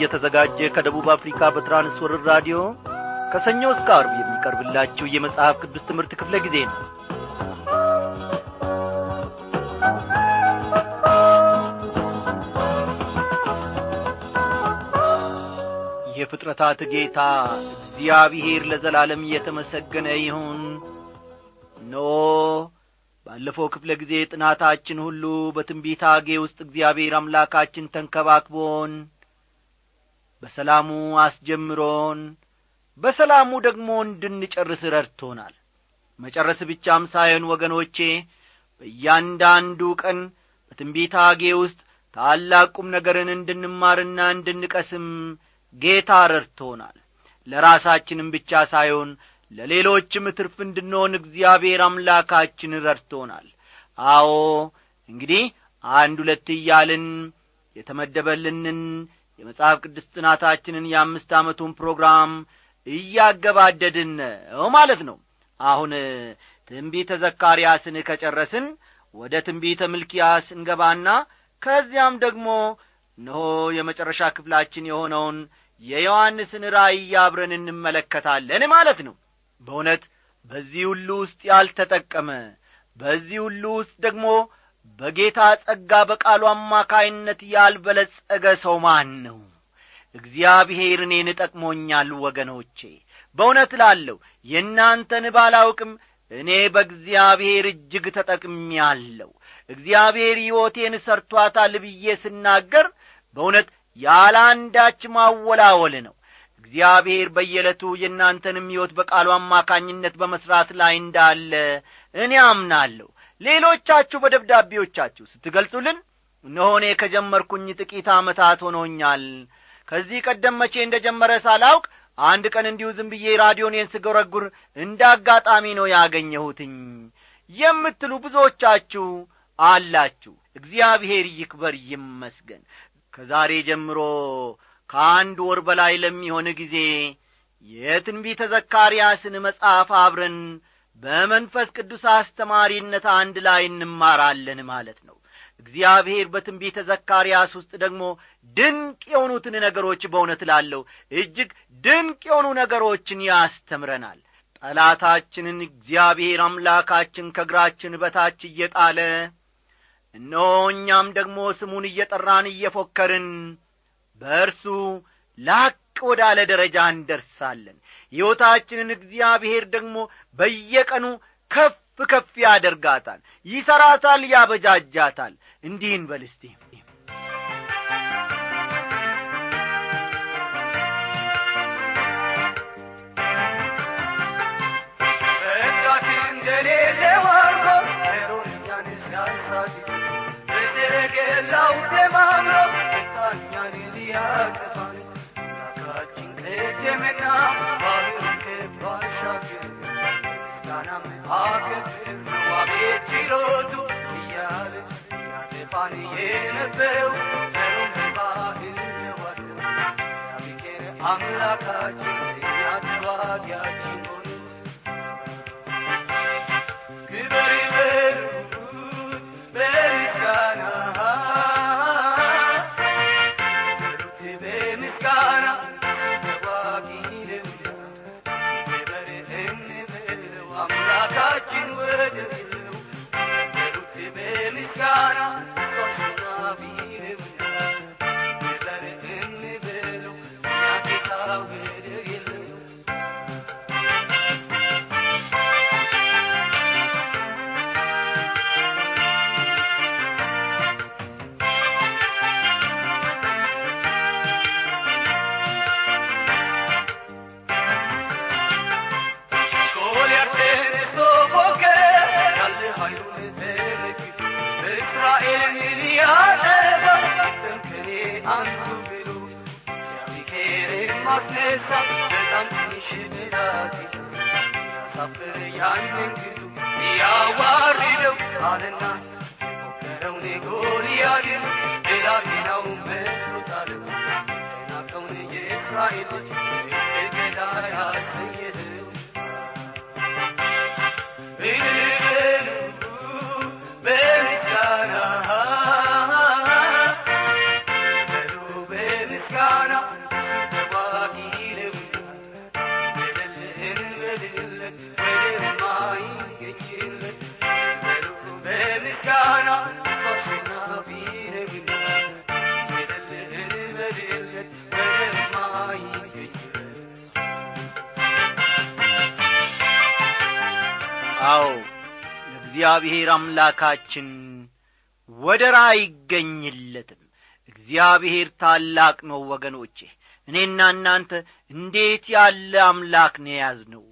እየተዘጋጀ ከደቡብ አፍሪካ በትራንስወርር ራዲዮ ከሰኞ እስከ አርብ የሚቀርብላችሁ የመጽሐፍ ቅዱስ ትምህርት ክፍለ ጊዜ ነው። የፍጥረታት ጌታ እግዚአብሔር ለዘላለም እየተመሰገነ ይሁን። ኖ ባለፈው ክፍለ ጊዜ ጥናታችን ሁሉ በትንቢት አጌ ውስጥ እግዚአብሔር አምላካችን ተንከባክቦን በሰላሙ አስጀምሮን በሰላሙ ደግሞ እንድንጨርስ ረድቶናል። መጨረስ ብቻም ሳይሆን ወገኖቼ በእያንዳንዱ ቀን በትንቢት አጌ ውስጥ ታላቅ ቁም ነገርን እንድንማርና እንድንቀስም ጌታ ረድቶናል። ለራሳችንም ብቻ ሳይሆን ለሌሎችም ትርፍ እንድንሆን እግዚአብሔር አምላካችን ረድቶናል። አዎ እንግዲህ አንድ ሁለት እያልን የተመደበልንን የመጽሐፍ ቅዱስ ጥናታችንን የአምስት ዓመቱን ፕሮግራም እያገባደድን ነው ማለት ነው። አሁን ትንቢተ ዘካርያስን ከጨረስን ወደ ትንቢተ ምልኪያስ እንገባና ከዚያም ደግሞ እነሆ የመጨረሻ ክፍላችን የሆነውን የዮሐንስን ራእይ አብረን እንመለከታለን ማለት ነው። በእውነት በዚህ ሁሉ ውስጥ ያልተጠቀመ በዚህ ሁሉ ውስጥ ደግሞ በጌታ ጸጋ በቃሉ አማካይነት ያልበለጸገ ሰው ማን ነው? እግዚአብሔር እኔን ጠቅሞኛል ወገኖቼ። በእውነት ላለሁ የእናንተን ባላውቅም እኔ በእግዚአብሔር እጅግ ተጠቅሜያለሁ እግዚአብሔር ሕይወቴን ሰርቷታል ብዬ ስናገር በእውነት ያለ ማወላወል ነው። እግዚአብሔር በየዕለቱ የእናንተንም ሕይወት በቃሉ አማካኝነት በመሥራት ላይ እንዳለ እኔ አምናለሁ ሌሎቻችሁ በደብዳቤዎቻችሁ ስትገልጹልን እነሆ እኔ ከጀመርኩኝ ጥቂት ዓመታት ሆኖኛል። ከዚህ ቀደም መቼ እንደ ጀመረ ሳላውቅ አንድ ቀን እንዲሁ ዝም ብዬ ራዲዮኔን ስገረጉር እንደ አጋጣሚ ነው ያገኘሁትኝ። የምትሉ ብዙዎቻችሁ አላችሁ። እግዚአብሔር ይክበር ይመስገን። ከዛሬ ጀምሮ ከአንድ ወር በላይ ለሚሆን ጊዜ የትንቢተ ዘካርያስን መጽሐፍ አብረን በመንፈስ ቅዱስ አስተማሪነት አንድ ላይ እንማራለን ማለት ነው። እግዚአብሔር በትንቢተ ዘካርያስ ውስጥ ደግሞ ድንቅ የሆኑትን ነገሮች በእውነት ላለው እጅግ ድንቅ የሆኑ ነገሮችን ያስተምረናል። ጠላታችንን እግዚአብሔር አምላካችን ከእግራችን በታች እየጣለ እነሆ እኛም ደግሞ ስሙን እየጠራን እየፎከርን በእርሱ ላቅ ወዳለ ደረጃ እንደርሳለን ሕይወታችንን እግዚአብሔር ደግሞ በየቀኑ ከፍ ከፍ ያደርጋታል። ይሠራታል ያበጃጃታል። እንዲህ እንበል እስቲ። ቀደመና ችሎቱ እያለ ያጠፋን የነበረው በባህር ነዋለ እግዚአብሔር አምላካችን እኛ አንዱ ብሎ እግዚአብሔርን ማስነሳ በጣም ትንሽ ብላቴና ያሳፍር ያንን ግዙ ያዋርደው አለና የሞከረውን ጎልያድን ብላቴናው መቶታል ናቀውን የእስራኤል እግዚአብሔር አምላካችን ወደር አይገኝለትም እግዚአብሔር ታላቅ ነው ወገኖቼ። እኔና እናንተ እንዴት ያለ አምላክ ነው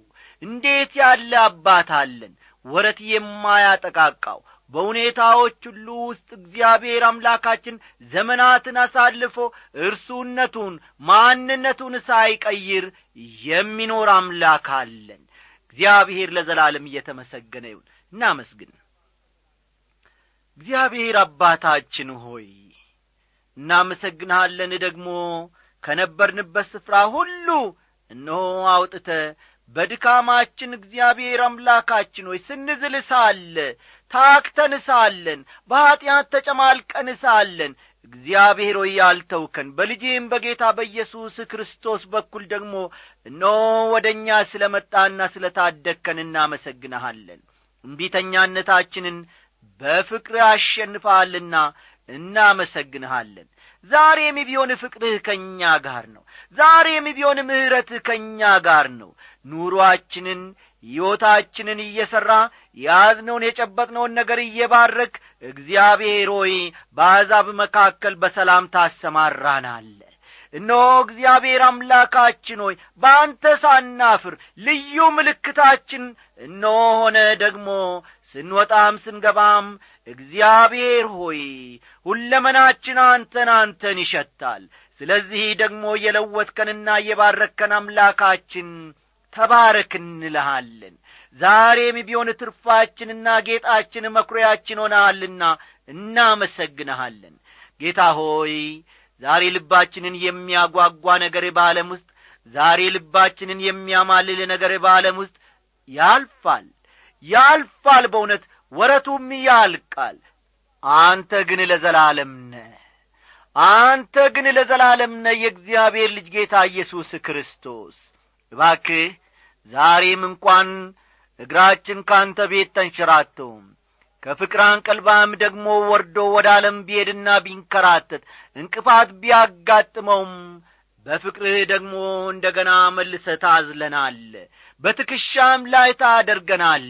እንዴት ያለ አባት አለን! ወረት የማያጠቃቃው በሁኔታዎች ሁሉ ውስጥ እግዚአብሔር አምላካችን ዘመናትን አሳልፎ እርሱነቱን ማንነቱን ሳይቀይር የሚኖር አምላክ አለን እግዚአብሔር ለዘላለም እየተመሰገነ ይሁን። እናመስግን። እግዚአብሔር አባታችን ሆይ እናመሰግንሃለን። ደግሞ ከነበርንበት ስፍራ ሁሉ እነሆ አውጥተ በድካማችን እግዚአብሔር አምላካችን ሆይ ስንዝል ሳለ ታክተን ሳለን በኀጢአት ተጨማልቀን ሳለን እግዚአብሔር ሆይ ያልተውከን በልጅህም በጌታ በኢየሱስ ክርስቶስ በኩል ደግሞ እነሆ ወደ እኛ ስለ መጣና ስለ ታደግከን እናመሰግንሃለን። እምቢተኛነታችንን በፍቅር አሸንፈሃልና እናመሰግንሃለን። ዛሬም ቢሆን ፍቅርህ ከእኛ ጋር ነው። ዛሬም ቢሆን ምሕረትህ ከእኛ ጋር ነው። ኑሮአችንን ሕይወታችንን እየሠራ የያዝነውን የጨበጥነውን ነገር እየባረክ እግዚአብሔር ሆይ በአሕዛብ መካከል በሰላም ታሰማራናለ እነሆ እግዚአብሔር አምላካችን ሆይ በአንተ ሳናፍር ልዩ ምልክታችን እነሆ ሆነ ደግሞ ስንወጣም ስንገባም እግዚአብሔር ሆይ ሁለመናችን አንተን አንተን ይሸታል። ስለዚህ ደግሞ የለወጥከንና የባረከን አምላካችን ተባረክ እንልሃለን። ዛሬም ቢሆን ትርፋችንና ጌጣችን መኩሪያችን ሆነሃልና እናመሰግንሃለን። ጌታ ሆይ ዛሬ ልባችንን የሚያጓጓ ነገር በዓለም ውስጥ ዛሬ ልባችንን የሚያማልል ነገር በዓለም ውስጥ ያልፋል። ያልፋል በእውነት ወረቱም ያልቃል። አንተ ግን ለዘላለም ነ አንተ ግን ለዘላለም ነ የእግዚአብሔር ልጅ ጌታ ኢየሱስ ክርስቶስ እባክህ ዛሬም እንኳን እግራችን ካንተ ቤት ተንሸራተውም ከፍቅር አንቀልባም ደግሞ ወርዶ ወደ ዓለም ቢሄድና ቢንከራተት እንቅፋት ቢያጋጥመውም በፍቅርህ ደግሞ እንደ ገና መልሰ ታዝለናል በትከሻም ላይ ታደርገናል።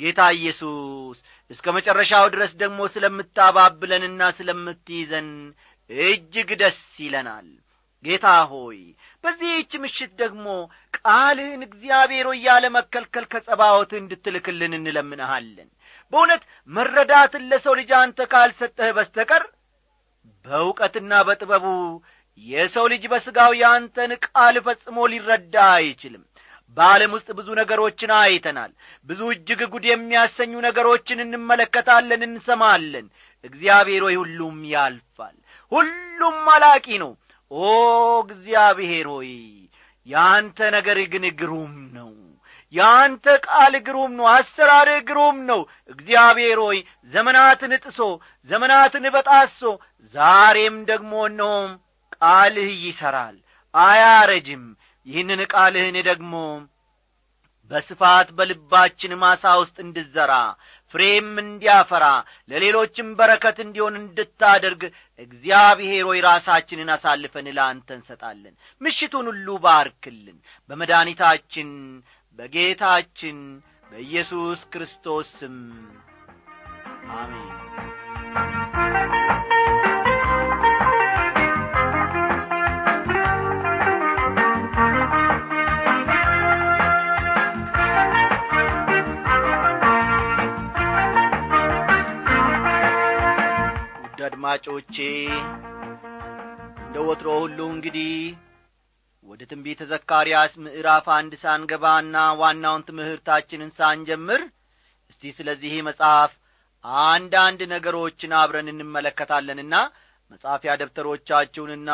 ጌታ ኢየሱስ እስከ መጨረሻው ድረስ ደግሞ ስለምታባብለንና ስለምትይዘን እጅግ ደስ ይለናል። ጌታ ሆይ በዚህች ምሽት ደግሞ ቃልህን እግዚአብሔር ሆይ ያለ መከልከል ከጸባወትህ እንድትልክልን እንለምንሃለን። በእውነት መረዳትን ለሰው ልጅ አንተ ካልሰጠህ በስተቀር በእውቀትና በጥበቡ የሰው ልጅ በሥጋው የአንተን ቃል ፈጽሞ ሊረዳ አይችልም። በዓለም ውስጥ ብዙ ነገሮችን አይተናል። ብዙ እጅግ ጉድ የሚያሰኙ ነገሮችን እንመለከታለን እንሰማለን። እግዚአብሔር ሆይ ሁሉም ያልፋል። ሁሉም አላቂ ነው ኦ እግዚአብሔር ሆይ ያንተ ነገር ግን ግሩም ነው። ያንተ ቃል ግሩም ነው አሰራርህ ግሩም ነው። እግዚአብሔር ሆይ ዘመናትን ጥሶ ዘመናትን በጣሶ ዛሬም ደግሞ እነሆም ቃልህ ይሠራል አያረጅም። ይህንን ቃልህን ደግሞ በስፋት በልባችን ማሳ ውስጥ እንድዘራ ፍሬም እንዲያፈራ ለሌሎችም በረከት እንዲሆን እንድታደርግ እግዚአብሔር ሆይ ራሳችንን አሳልፈን ለአንተ እንሰጣለን። ምሽቱን ሁሉ ባርክልን። በመድኒታችን በጌታችን በኢየሱስ ክርስቶስ ስም አሜን አድማጮቼ እንደ ወትሮ ሁሉ እንግዲህ ወደ ትንቢተ ዘካርያስ ምዕራፍ አንድ ሳንገባና ዋናውን ትምህርታችንን ሳንጀምር እስቲ ስለዚህ መጽሐፍ አንዳንድ ነገሮችን አብረን እንመለከታለንና መጻፊያ ደብተሮቻችሁንና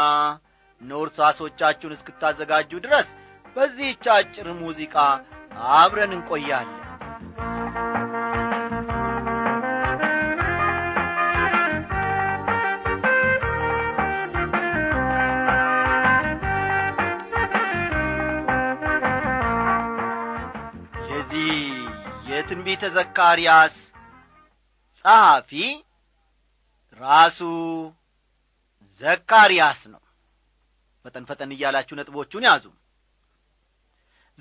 ኖርሳሶቻችሁን እስክታዘጋጁ ድረስ በዚህች አጭር ሙዚቃ አብረን እንቆያለን የትንቢተ ዘካርያስ ጸሐፊ ራሱ ዘካርያስ ነው። ፈጠን ፈጠን እያላችሁ ነጥቦቹን ያዙ።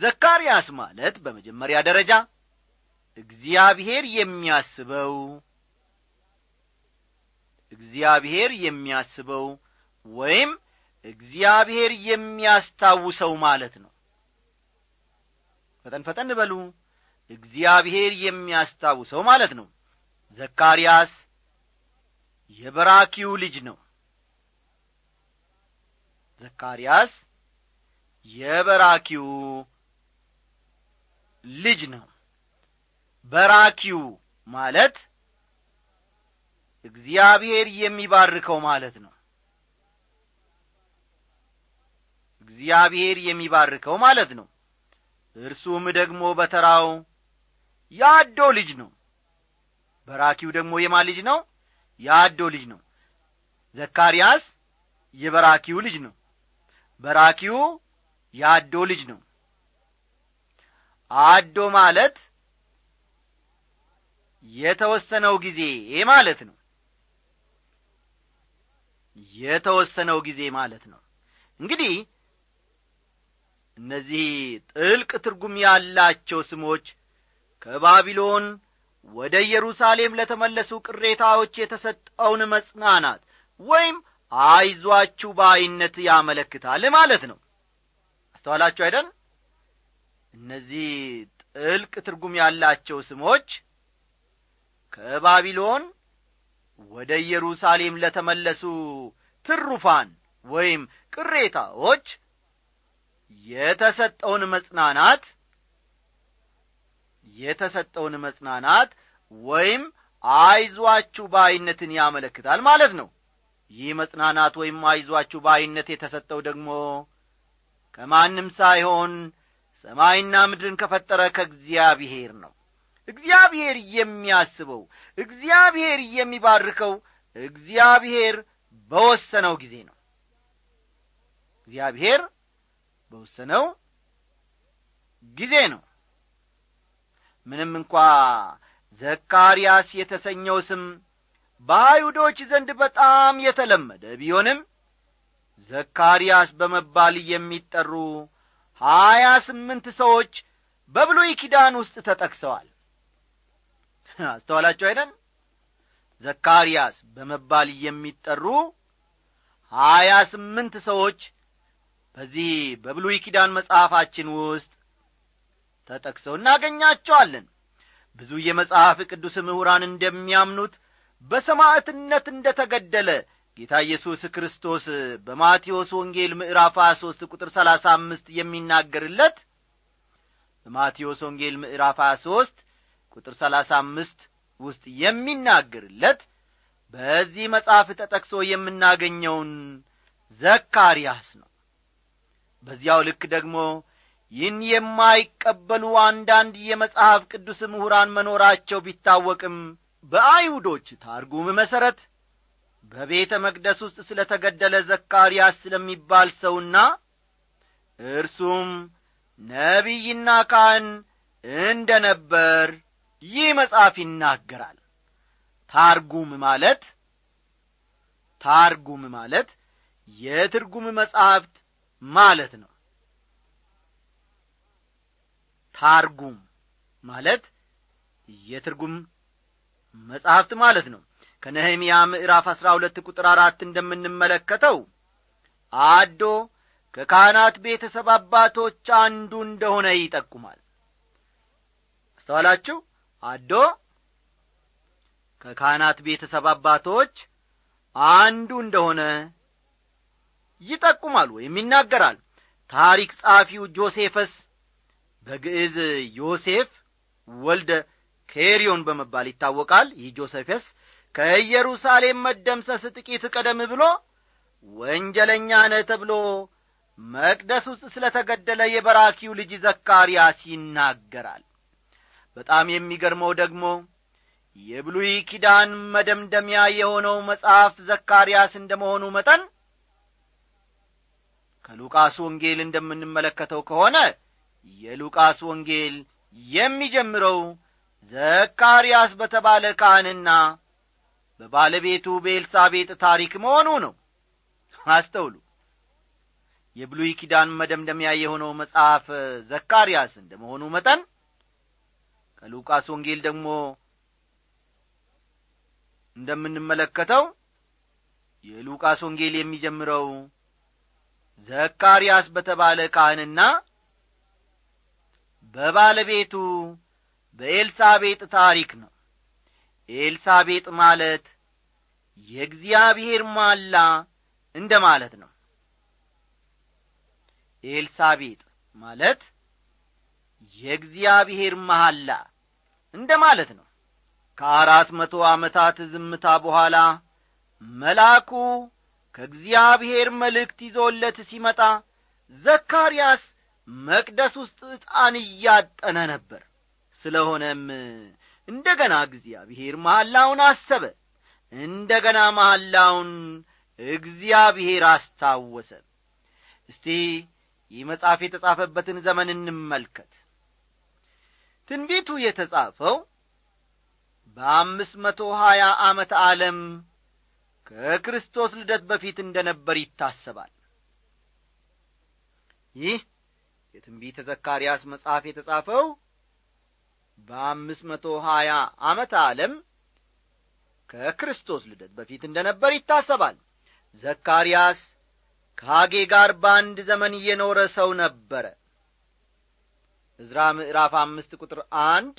ዘካርያስ ማለት በመጀመሪያ ደረጃ እግዚአብሔር የሚያስበው እግዚአብሔር የሚያስበው ወይም እግዚአብሔር የሚያስታውሰው ማለት ነው። ፈጠን ፈጠን በሉ እግዚአብሔር የሚያስታውሰው ማለት ነው። ዘካርያስ የበራኪው ልጅ ነው። ዘካርያስ የበራኪው ልጅ ነው። በራኪው ማለት እግዚአብሔር የሚባርከው ማለት ነው። እግዚአብሔር የሚባርከው ማለት ነው። እርሱም ደግሞ በተራው ያዶ ልጅ ነው። በራኪው ደግሞ የማ ልጅ ነው? ያዶ ልጅ ነው። ዘካርያስ የበራኪው ልጅ ነው። በራኪው ያዶ ልጅ ነው። አዶ ማለት የተወሰነው ጊዜ ማለት ነው። የተወሰነው ጊዜ ማለት ነው። እንግዲህ እነዚህ ጥልቅ ትርጉም ያላቸው ስሞች ከባቢሎን ወደ ኢየሩሳሌም ለተመለሱ ቅሬታዎች የተሰጠውን መጽናናት ወይም አይዟችሁ በአይነት ያመለክታል ማለት ነው። አስተዋላችሁ አይደል? እነዚህ ጥልቅ ትርጉም ያላቸው ስሞች ከባቢሎን ወደ ኢየሩሳሌም ለተመለሱ ትሩፋን ወይም ቅሬታዎች የተሰጠውን መጽናናት የተሰጠውን መጽናናት ወይም አይዟችሁ ባይነትን ያመለክታል ማለት ነው። ይህ መጽናናት ወይም አይዟችሁ ባይነት የተሰጠው ደግሞ ከማንም ሳይሆን ሰማይና ምድርን ከፈጠረ ከእግዚአብሔር ነው። እግዚአብሔር የሚያስበው እግዚአብሔር የሚባርከው እግዚአብሔር በወሰነው ጊዜ ነው። እግዚአብሔር በወሰነው ጊዜ ነው ምንም እንኳ ዘካርያስ የተሰኘው ስም በአይሁዶች ዘንድ በጣም የተለመደ ቢሆንም ዘካርያስ በመባል የሚጠሩ ሀያ ስምንት ሰዎች በብሉይ ኪዳን ውስጥ ተጠቅሰዋል። አስተዋላችሁ አይደን ዘካርያስ በመባል የሚጠሩ ሀያ ስምንት ሰዎች በዚህ በብሉይ ኪዳን መጽሐፋችን ውስጥ ተጠቅሰው እናገኛቸዋለን። ብዙ የመጽሐፍ ቅዱስ ምሁራን እንደሚያምኑት በሰማዕትነት እንደ ተገደለ ጌታ ኢየሱስ ክርስቶስ በማቴዎስ ወንጌል ምዕራፍ 23 ቁጥር 35 የሚናገርለት በማቴዎስ ወንጌል ምዕራፍ 23 ቁጥር 35 ውስጥ የሚናገርለት በዚህ መጽሐፍ ተጠቅሶ የምናገኘውን ዘካርያስ ነው። በዚያው ልክ ደግሞ ይህን የማይቀበሉ አንዳንድ የመጽሐፍ ቅዱስ ምሁራን መኖራቸው ቢታወቅም በአይሁዶች ታርጉም መሠረት በቤተ መቅደስ ውስጥ ስለ ተገደለ ዘካርያስ ስለሚባል ሰውና እርሱም ነቢይና ካህን እንደ ነበር ይህ መጽሐፍ ይናገራል። ታርጉም ማለት ታርጉም ማለት የትርጉም መጻሕፍት ማለት ነው ታርጉም ማለት የትርጉም መጻሕፍት ማለት ነው። ከነህምያ ምዕራፍ አሥራ ሁለት ቁጥር አራት እንደምንመለከተው አዶ ከካህናት ቤተሰብ አባቶች አንዱ እንደሆነ ይጠቁማል። አስተዋላችሁ? አዶ ከካህናት ቤተሰብ አባቶች አንዱ እንደሆነ ይጠቁማል ወይም ይናገራል። ታሪክ ጸሐፊው ጆሴፈስ በግዕዝ ዮሴፍ ወልደ ኬሪዮን በመባል ይታወቃል። ይህ ጆሴፈስ ከኢየሩሳሌም መደምሰስ ጥቂት ቀደም ብሎ ወንጀለኛ ነህ ተብሎ መቅደስ ውስጥ ስለ ተገደለ የበራኪው ልጅ ዘካርያስ ይናገራል። በጣም የሚገርመው ደግሞ የብሉይ ኪዳን መደምደሚያ የሆነው መጽሐፍ ዘካርያስ እንደ መሆኑ መጠን ከሉቃስ ወንጌል እንደምንመለከተው ከሆነ የሉቃስ ወንጌል የሚጀምረው ዘካርያስ በተባለ ካህንና በባለቤቱ በኤልሳቤጥ ታሪክ መሆኑ ነው። አስተውሉ። የብሉይ ኪዳን መደምደሚያ የሆነው መጽሐፍ ዘካርያስ እንደ መሆኑ መጠን ከሉቃስ ወንጌል ደግሞ እንደምንመለከተው የሉቃስ ወንጌል የሚጀምረው ዘካርያስ በተባለ ካህንና በባለቤቱ በኤልሳቤጥ ታሪክ ነው። ኤልሳቤጥ ማለት የእግዚአብሔር ማላ እንደ ማለት ነው። ኤልሳቤጥ ማለት የእግዚአብሔር መሐላ እንደ ማለት ነው። ከአራት መቶ ዓመታት ዝምታ በኋላ መልአኩ ከእግዚአብሔር መልእክት ይዞለት ሲመጣ ዘካርያስ መቅደስ ውስጥ ዕጣን እያጠነ ነበር። ስለሆነም እንደ ገና እግዚአብሔር መሐላውን አሰበ። እንደ ገና መሐላውን እግዚአብሔር አስታወሰ። እስቲ ይህ መጽሐፍ የተጻፈበትን ዘመን እንመልከት። ትንቢቱ የተጻፈው በአምስት መቶ ሀያ ዓመት ዓለም ከክርስቶስ ልደት በፊት እንደ ነበር ይታሰባል። ይህ የትንቢተ ዘካርያስ መጽሐፍ የተጻፈው በአምስት መቶ ሀያ ዓመት ዓለም ከክርስቶስ ልደት በፊት እንደ ነበር ይታሰባል። ዘካርያስ ከሐጌ ጋር በአንድ ዘመን እየኖረ ሰው ነበረ። ዕዝራ ምዕራፍ አምስት ቁጥር አንድ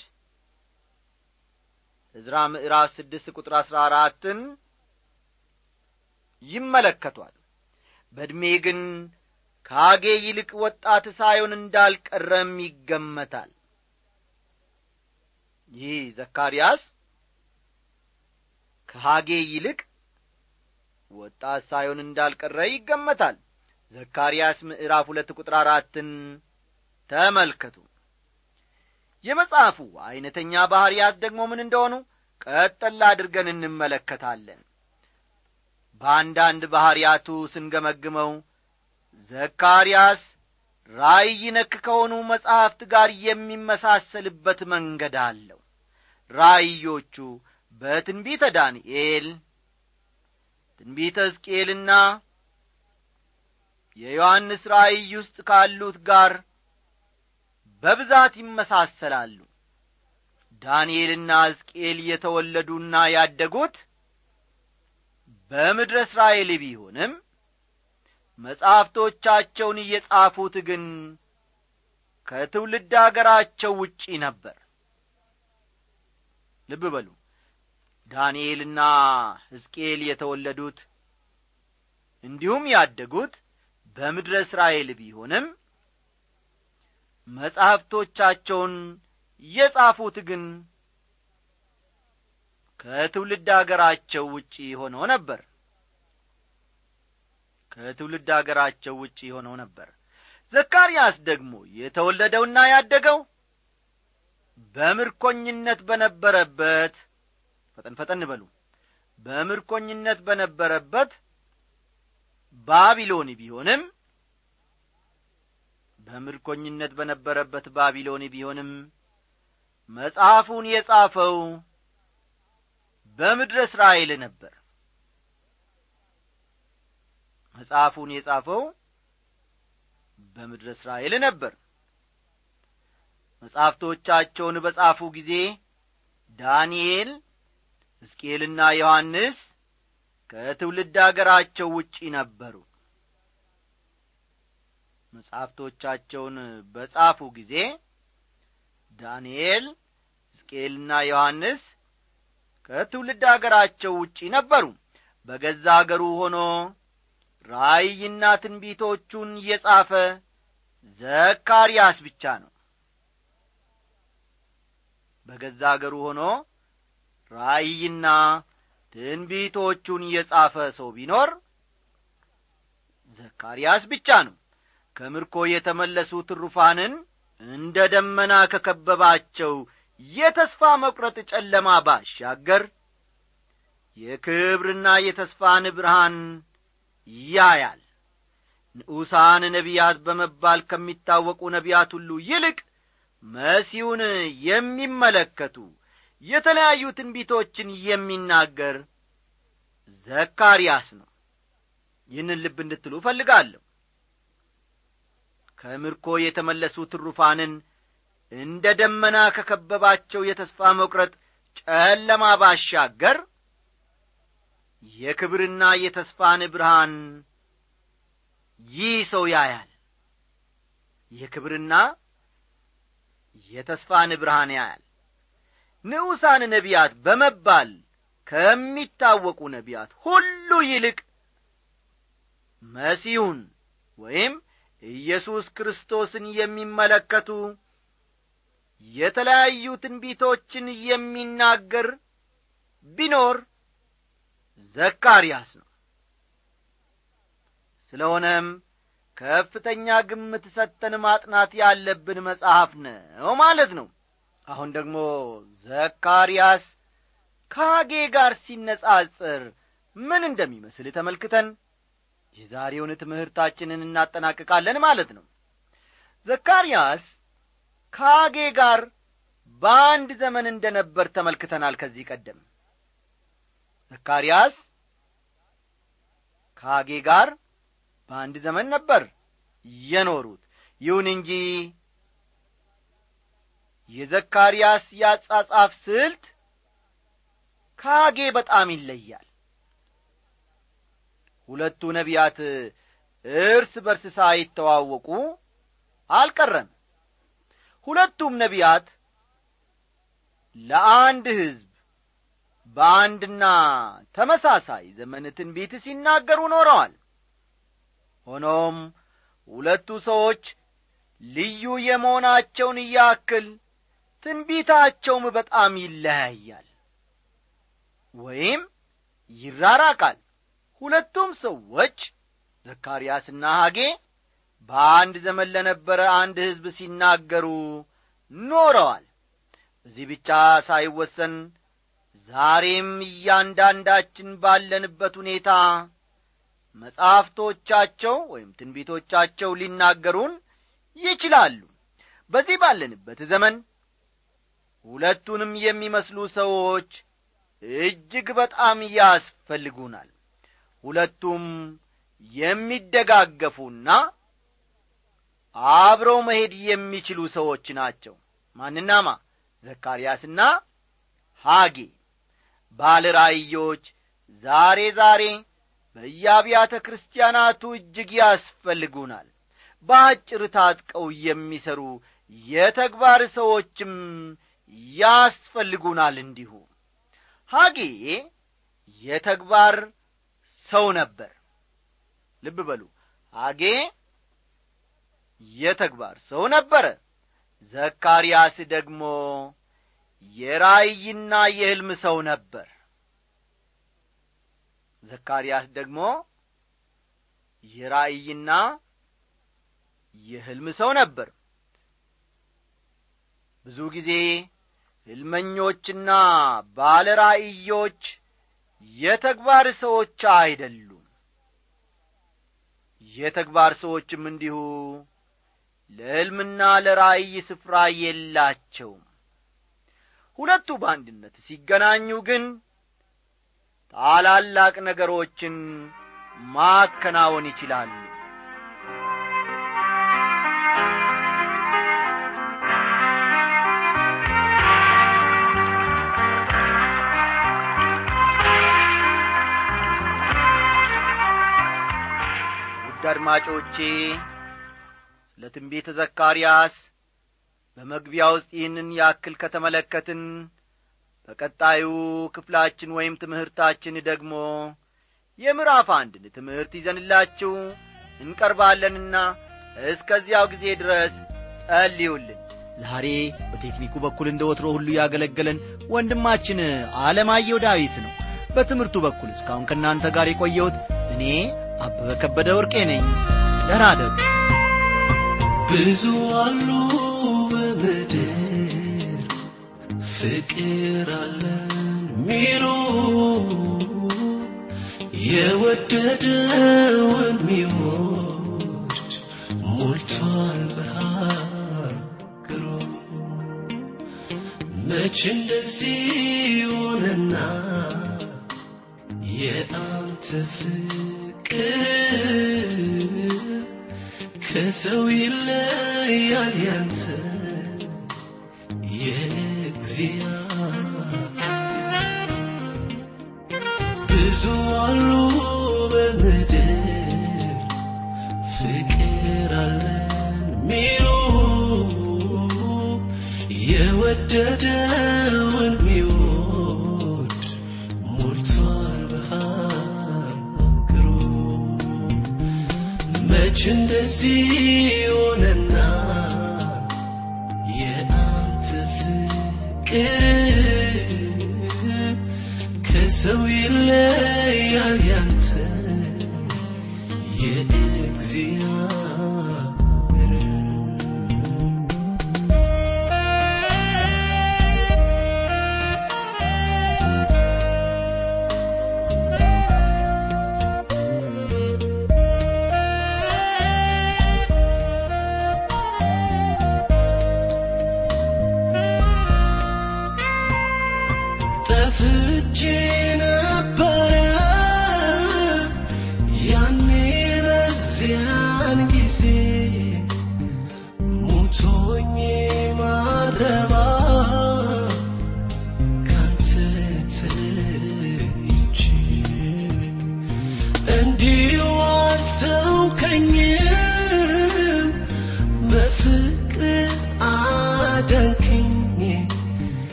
ዕዝራ ምዕራፍ ስድስት ቁጥር አሥራ አራትን ይመለከቷል። በዕድሜ ግን ከአጌ ይልቅ ወጣት ሳይሆን እንዳልቀረም ይገመታል። ይህ ዘካርያስ ከሐጌ ይልቅ ወጣት ሳይሆን እንዳልቀረ ይገመታል። ዘካርያስ ምዕራፍ ሁለት ቁጥር አራትን ተመልከቱ። የመጽሐፉ ዐይነተኛ ባሕርያት ደግሞ ምን እንደሆኑ ቀጠላ አድርገን እንመለከታለን። በአንዳንድ ባሕርያቱ ስንገመግመው ዘካርያስ ራእይ ነክ ከሆኑ መጻሕፍት ጋር የሚመሳሰልበት መንገድ አለው። ራእዮቹ በትንቢተ ዳንኤል ትንቢተ ሕዝቅኤልና የዮሐንስ ራእይ ውስጥ ካሉት ጋር በብዛት ይመሳሰላሉ። ዳንኤልና ሕዝቅኤል የተወለዱና ያደጉት በምድረ እስራኤል ቢሆንም መጻሕፍቶቻቸውን እየጻፉት ግን ከትውልድ አገራቸው ውጪ ነበር። ልብ በሉ ዳንኤልና ሕዝቅኤል የተወለዱት እንዲሁም ያደጉት በምድረ እስራኤል ቢሆንም መጻሕፍቶቻቸውን የጻፉት ግን ከትውልድ አገራቸው ውጪ ሆነው ነበር ከትውልድ አገራቸው ውጪ ሆነው ነበር። ዘካርያስ ደግሞ የተወለደውና ያደገው በምርኮኝነት በነበረበት ፈጠን ፈጠን በሉ። በምርኮኝነት በነበረበት ባቢሎን ቢሆንም በምርኮኝነት በነበረበት ባቢሎን ቢሆንም መጽሐፉን የጻፈው በምድረ እስራኤል ነበር መጽሐፉን የጻፈው በምድረ እስራኤል ነበር። መጻሕፍቶቻቸውን በጻፉ ጊዜ ዳንኤል ሕዝቅኤልና ዮሐንስ ከትውልድ አገራቸው ውጪ ነበሩ። መጻሕፍቶቻቸውን በጻፉ ጊዜ ዳንኤል ሕዝቅኤልና ዮሐንስ ከትውልድ አገራቸው ውጪ ነበሩ። በገዛ አገሩ ሆኖ ራእይና ትንቢቶቹን የጻፈ ዘካርያስ ብቻ ነው። በገዛ አገሩ ሆኖ ራእይና ትንቢቶቹን የጻፈ ሰው ቢኖር ዘካርያስ ብቻ ነው። ከምርኮ የተመለሱ ትሩፋንን እንደ ደመና ከከበባቸው የተስፋ መቁረጥ ጨለማ ባሻገር የክብርና የተስፋን ብርሃን ያያል። ንዑሳን ነቢያት በመባል ከሚታወቁ ነቢያት ሁሉ ይልቅ መሲሁን የሚመለከቱ የተለያዩ ትንቢቶችን የሚናገር ዘካርያስ ነው። ይህንን ልብ እንድትሉ እፈልጋለሁ። ከምርኮ የተመለሱ ትሩፋንን እንደ ደመና ከከበባቸው የተስፋ መቁረጥ ጨለማ ባሻገር የክብርና የተስፋን ብርሃን ይህ ሰው ያያል። የክብርና የተስፋን ብርሃን ያያል። ንዑሳን ነቢያት በመባል ከሚታወቁ ነቢያት ሁሉ ይልቅ መሲሁን ወይም ኢየሱስ ክርስቶስን የሚመለከቱ የተለያዩ ትንቢቶችን የሚናገር ቢኖር ዘካርያስ ነው። ስለሆነም ከፍተኛ ግምት ሰጥተን ማጥናት ያለብን መጽሐፍ ነው ማለት ነው። አሁን ደግሞ ዘካርያስ ከሐጌ ጋር ሲነጻጽር ምን እንደሚመስል ተመልክተን የዛሬውን ትምህርታችንን እናጠናቅቃለን ማለት ነው። ዘካርያስ ከሐጌ ጋር በአንድ ዘመን እንደ ነበር ተመልክተናል ከዚህ ቀደም ዘካርያስ ከሐጌ ጋር በአንድ ዘመን ነበር የኖሩት። ይሁን እንጂ የዘካርያስ ያጻጻፍ ስልት ከሐጌ በጣም ይለያል። ሁለቱ ነቢያት እርስ በርስ ሳይተዋወቁ አልቀረም። ሁለቱም ነቢያት ለአንድ ሕዝብ በአንድና ተመሳሳይ ዘመን ትንቢት ሲናገሩ ኖረዋል። ሆኖም ሁለቱ ሰዎች ልዩ የመሆናቸውን ያክል ትንቢታቸውም በጣም ይለያያል ወይም ይራራቃል። ሁለቱም ሰዎች ዘካርያስና ሐጌ በአንድ ዘመን ለነበረ አንድ ሕዝብ ሲናገሩ ኖረዋል። እዚህ ብቻ ሳይወሰን ዛሬም እያንዳንዳችን ባለንበት ሁኔታ መጻሕፍቶቻቸው ወይም ትንቢቶቻቸው ሊናገሩን ይችላሉ። በዚህ ባለንበት ዘመን ሁለቱንም የሚመስሉ ሰዎች እጅግ በጣም ያስፈልጉናል። ሁለቱም የሚደጋገፉና አብረው መሄድ የሚችሉ ሰዎች ናቸው። ማንናማ ዘካርያስና ሐጌ ባለ ራእዮች ዛሬ ዛሬ በየአብያተ ክርስቲያናቱ እጅግ ያስፈልጉናል። በአጭር ታጥቀው የሚሰሩ የተግባር ሰዎችም ያስፈልጉናል እንዲሁ። ሐጌ የተግባር ሰው ነበር። ልብ በሉ። ሐጌ የተግባር ሰው ነበረ። ዘካርያስ ደግሞ የራእይና የሕልም ሰው ነበር። ዘካርያስ ደግሞ የራእይና የሕልም ሰው ነበር። ብዙ ጊዜ ሕልመኞችና ባለ ራእዮች የተግባር ሰዎች አይደሉም። የተግባር ሰዎችም እንዲሁ ለሕልምና ለራእይ ስፍራ የላቸውም ሁለቱ በአንድነት ሲገናኙ ግን ታላላቅ ነገሮችን ማከናወን ይችላሉ። ውድ አድማጮቼ ስለ ትንቢተ ዘካርያስ በመግቢያ ውስጥ ይህንን ያክል ከተመለከትን በቀጣዩ ክፍላችን ወይም ትምህርታችን ደግሞ የምዕራፍ አንድን ትምህርት ይዘንላችሁ እንቀርባለንና እስከዚያው ጊዜ ድረስ ጸልዩልን። ዛሬ በቴክኒኩ በኩል እንደ ወትሮ ሁሉ ያገለገለን ወንድማችን አለማየሁ ዳዊት ነው። በትምህርቱ በኩል እስካሁን ከእናንተ ጋር የቆየሁት እኔ አበበ ከበደ ወርቄ ነኝ። ደህና ብዙ አሉ በምድር ፍቅር አለን ሚሉ የወደደውን ሚወድ ሞልቷል በሀገሩ። መች እንደዚህ ሆነና የአንተ ፍቅር ከሰው ይለያል ያንተ የእግዚአብሔር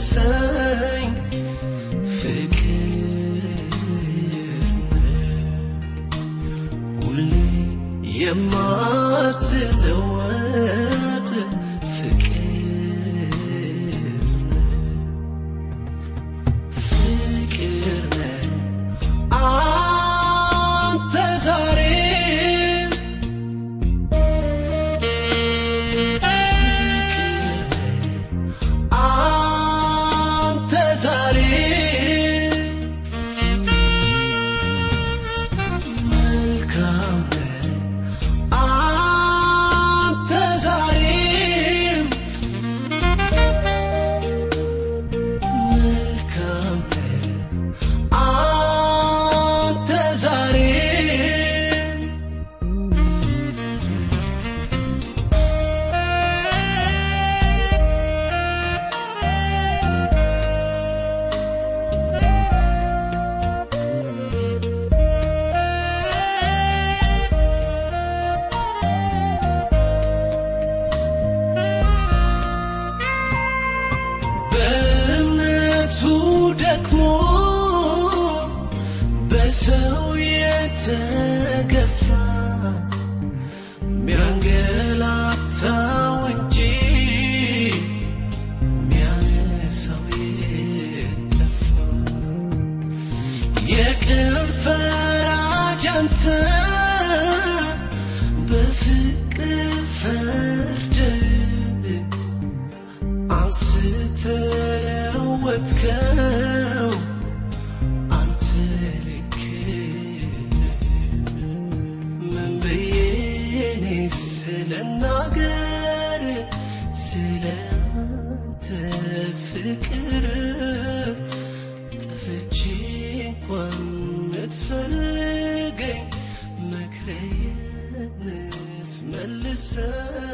sun. ፈራጅ አንተ በፍቅር ፍርድ አንስተለወጥከው ስለናገር ስለ sun.